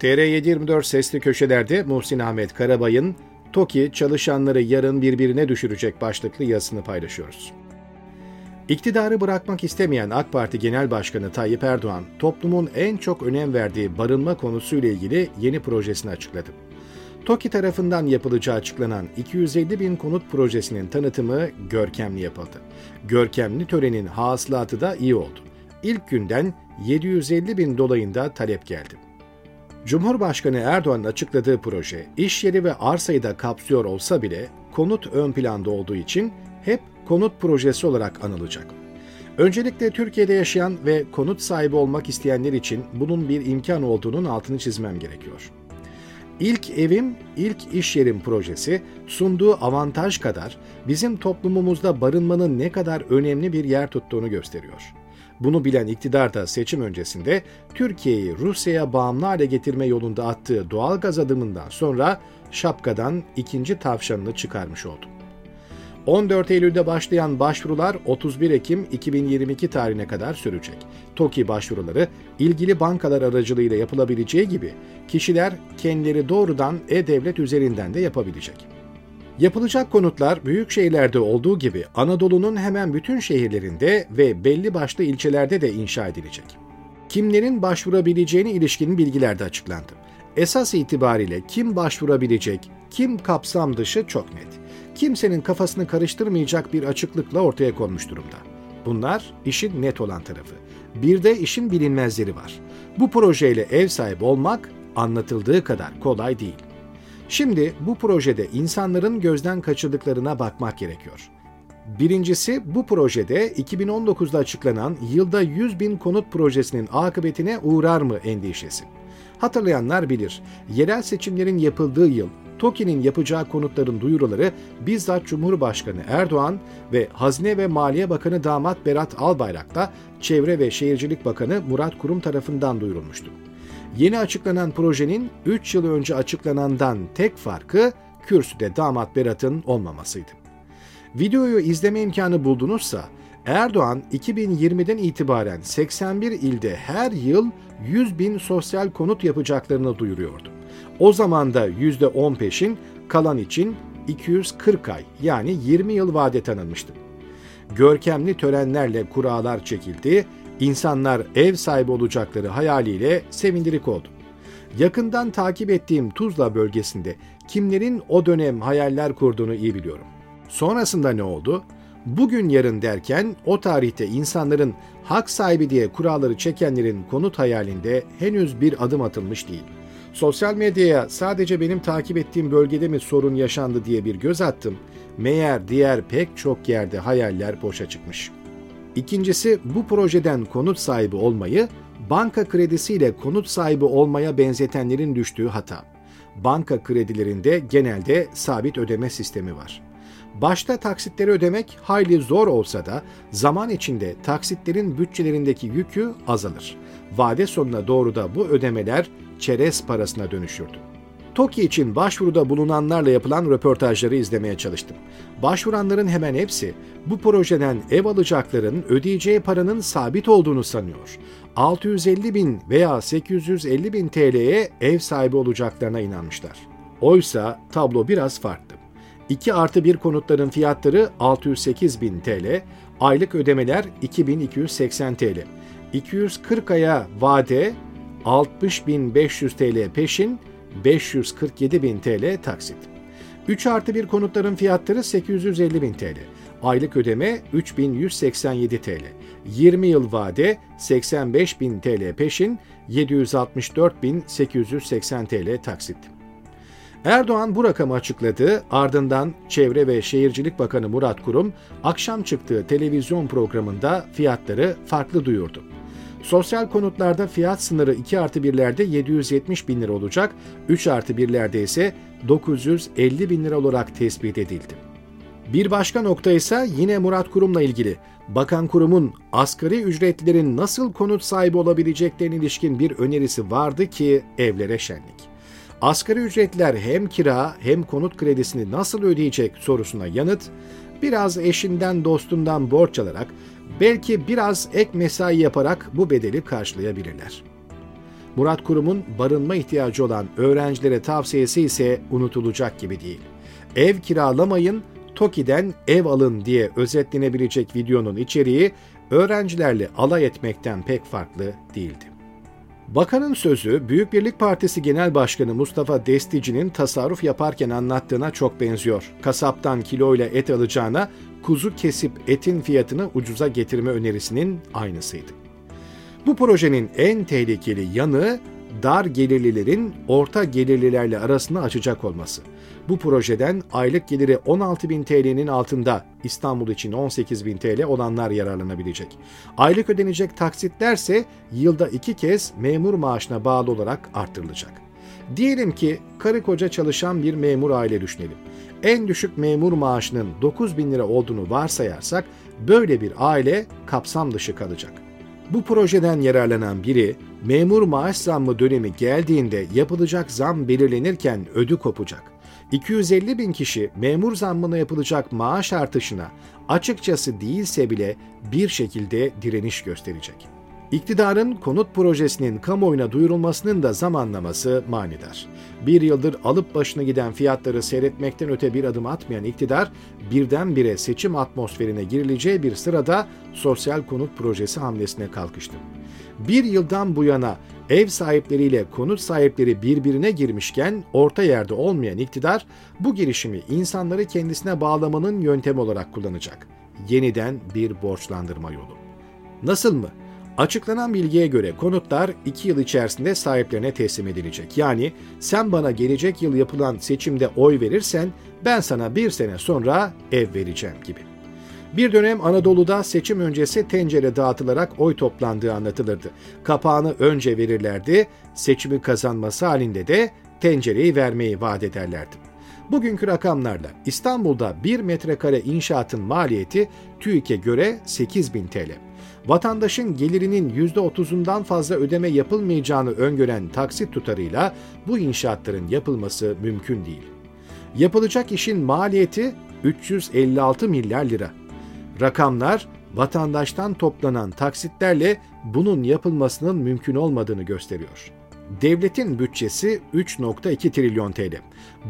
TR724 Sesli Köşeler'de Muhsin Ahmet Karabay'ın TOKİ çalışanları yarın birbirine düşürecek başlıklı yazısını paylaşıyoruz. İktidarı bırakmak istemeyen AK Parti Genel Başkanı Tayyip Erdoğan, toplumun en çok önem verdiği barınma konusuyla ilgili yeni projesini açıkladı. TOKİ tarafından yapılacağı açıklanan 250 bin konut projesinin tanıtımı görkemli yapıldı. Görkemli törenin hasılatı da iyi oldu. İlk günden 750 bin dolayında talep geldi. Cumhurbaşkanı Erdoğan'ın açıkladığı proje, iş yeri ve arsayı da kapsıyor olsa bile konut ön planda olduğu için hep konut projesi olarak anılacak. Öncelikle Türkiye'de yaşayan ve konut sahibi olmak isteyenler için bunun bir imkan olduğunun altını çizmem gerekiyor. İlk evim, ilk iş yerim projesi sunduğu avantaj kadar bizim toplumumuzda barınmanın ne kadar önemli bir yer tuttuğunu gösteriyor. Bunu bilen iktidar da seçim öncesinde Türkiye'yi Rusya'ya bağımlı hale getirme yolunda attığı doğal gaz adımından sonra şapkadan ikinci tavşanını çıkarmış oldu. 14 Eylül'de başlayan başvurular 31 Ekim 2022 tarihine kadar sürecek. TOKİ başvuruları ilgili bankalar aracılığıyla yapılabileceği gibi kişiler kendileri doğrudan e-devlet üzerinden de yapabilecek. Yapılacak konutlar büyük şehirlerde olduğu gibi Anadolu'nun hemen bütün şehirlerinde ve belli başlı ilçelerde de inşa edilecek. Kimlerin başvurabileceğine ilişkin bilgiler de açıklandı. Esas itibariyle kim başvurabilecek, kim kapsam dışı çok net. Kimsenin kafasını karıştırmayacak bir açıklıkla ortaya konmuş durumda. Bunlar işin net olan tarafı. Bir de işin bilinmezleri var. Bu projeyle ev sahibi olmak anlatıldığı kadar kolay değil. Şimdi bu projede insanların gözden kaçırdıklarına bakmak gerekiyor. Birincisi bu projede 2019'da açıklanan yılda 100 bin konut projesinin akıbetine uğrar mı endişesi. Hatırlayanlar bilir, yerel seçimlerin yapıldığı yıl TOKİ'nin yapacağı konutların duyuruları bizzat Cumhurbaşkanı Erdoğan ve Hazine ve Maliye Bakanı Damat Berat Albayrak'la Çevre ve Şehircilik Bakanı Murat Kurum tarafından duyurulmuştu. Yeni açıklanan projenin 3 yıl önce açıklanandan tek farkı kürsüde damat Berat'ın olmamasıydı. Videoyu izleme imkanı buldunuzsa Erdoğan 2020'den itibaren 81 ilde her yıl 100 bin sosyal konut yapacaklarını duyuruyordu. O zaman da %10 peşin, kalan için 240 ay yani 20 yıl vade tanınmıştı. Görkemli törenlerle kuralar çekildi, insanlar ev sahibi olacakları hayaliyle sevindirik oldu. Yakından takip ettiğim Tuzla bölgesinde kimlerin o dönem hayaller kurduğunu iyi biliyorum. Sonrasında ne oldu? Bugün yarın derken o tarihte insanların hak sahibi diye kuralları çekenlerin konut hayalinde henüz bir adım atılmış değil. Sosyal medyaya sadece benim takip ettiğim bölgede mi sorun yaşandı diye bir göz attım. Meğer diğer pek çok yerde hayaller boşa çıkmış. İkincisi bu projeden konut sahibi olmayı banka kredisiyle konut sahibi olmaya benzetenlerin düştüğü hata. Banka kredilerinde genelde sabit ödeme sistemi var. Başta taksitleri ödemek hayli zor olsa da zaman içinde taksitlerin bütçelerindeki yükü azalır. Vade sonuna doğru da bu ödemeler çerez parasına dönüşürdü. TOKİ için başvuruda bulunanlarla yapılan röportajları izlemeye çalıştım. Başvuranların hemen hepsi bu projeden ev alacakların ödeyeceği paranın sabit olduğunu sanıyor. 650 bin veya 850 bin TL'ye ev sahibi olacaklarına inanmışlar. Oysa tablo biraz farklı. 2 artı 1 konutların fiyatları 608 bin TL, aylık ödemeler 2280 TL. 240 aya vade 60.500 TL peşin, 547.000 TL taksit. 3 artı 1 konutların fiyatları 850.000 TL. Aylık ödeme 3187 TL. 20 yıl vade 85.000 TL peşin, 764.880 TL taksit. Erdoğan bu rakamı açıkladı, ardından Çevre ve Şehircilik Bakanı Murat Kurum akşam çıktığı televizyon programında fiyatları farklı duyurdu. Sosyal konutlarda fiyat sınırı 2 artı 1'lerde 770 bin lira olacak, 3 artı 1'lerde ise 950 bin lira olarak tespit edildi. Bir başka nokta ise yine Murat Kurum'la ilgili. Bakan Kurum'un asgari ücretlilerin nasıl konut sahibi olabileceklerine ilişkin bir önerisi vardı ki evlere şenlik. Asgari ücretler hem kira hem konut kredisini nasıl ödeyecek sorusuna yanıt, biraz eşinden dostundan borç alarak belki biraz ek mesai yaparak bu bedeli karşılayabilirler. Murat Kurum'un barınma ihtiyacı olan öğrencilere tavsiyesi ise unutulacak gibi değil. Ev kiralamayın, TOKİ'den ev alın diye özetlenebilecek videonun içeriği öğrencilerle alay etmekten pek farklı değildi. Bakanın sözü Büyük Birlik Partisi Genel Başkanı Mustafa Destici'nin tasarruf yaparken anlattığına çok benziyor. Kasaptan kiloyla et alacağına kuzu kesip etin fiyatını ucuza getirme önerisinin aynısıydı. Bu projenin en tehlikeli yanı dar gelirlilerin orta gelirlilerle arasını açacak olması. Bu projeden aylık geliri 16 bin TL'nin altında İstanbul için 18 bin TL olanlar yararlanabilecek. Aylık ödenecek taksitlerse yılda iki kez memur maaşına bağlı olarak arttırılacak. Diyelim ki karı koca çalışan bir memur aile düşünelim. En düşük memur maaşının 9 bin lira olduğunu varsayarsak böyle bir aile kapsam dışı kalacak. Bu projeden yararlanan biri memur maaş zammı dönemi geldiğinde yapılacak zam belirlenirken ödü kopacak. 250 bin kişi memur zammına yapılacak maaş artışına açıkçası değilse bile bir şekilde direniş gösterecek. İktidarın konut projesinin kamuoyuna duyurulmasının da zamanlaması manidar. Bir yıldır alıp başına giden fiyatları seyretmekten öte bir adım atmayan iktidar, birdenbire seçim atmosferine girileceği bir sırada sosyal konut projesi hamlesine kalkıştı. Bir yıldan bu yana ev sahipleriyle konut sahipleri birbirine girmişken orta yerde olmayan iktidar bu girişimi insanları kendisine bağlamanın yöntemi olarak kullanacak. Yeniden bir borçlandırma yolu. Nasıl mı? Açıklanan bilgiye göre konutlar 2 yıl içerisinde sahiplerine teslim edilecek. Yani sen bana gelecek yıl yapılan seçimde oy verirsen ben sana bir sene sonra ev vereceğim gibi. Bir dönem Anadolu'da seçim öncesi tencere dağıtılarak oy toplandığı anlatılırdı. Kapağını önce verirlerdi, seçimi kazanması halinde de tencereyi vermeyi vaat ederlerdi. Bugünkü rakamlarla İstanbul'da 1 metrekare inşaatın maliyeti TÜİK'e göre 8 bin TL. Vatandaşın gelirinin %30'undan fazla ödeme yapılmayacağını öngören taksit tutarıyla bu inşaatların yapılması mümkün değil. Yapılacak işin maliyeti 356 milyar lira. Rakamlar vatandaştan toplanan taksitlerle bunun yapılmasının mümkün olmadığını gösteriyor. Devletin bütçesi 3.2 trilyon TL.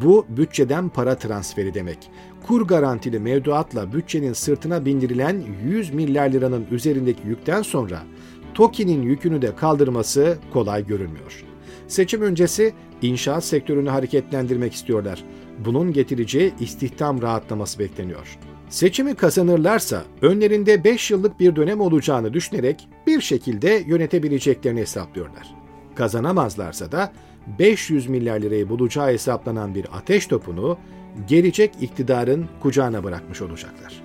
Bu bütçeden para transferi demek. Kur garantili mevduatla bütçenin sırtına bindirilen 100 milyar liranın üzerindeki yükten sonra TOKİ'nin yükünü de kaldırması kolay görünmüyor. Seçim öncesi inşaat sektörünü hareketlendirmek istiyorlar. Bunun getireceği istihdam rahatlaması bekleniyor. Seçimi kazanırlarsa önlerinde 5 yıllık bir dönem olacağını düşünerek bir şekilde yönetebileceklerini hesaplıyorlar. Kazanamazlarsa da 500 milyar lirayı bulacağı hesaplanan bir ateş topunu gelecek iktidarın kucağına bırakmış olacaklar.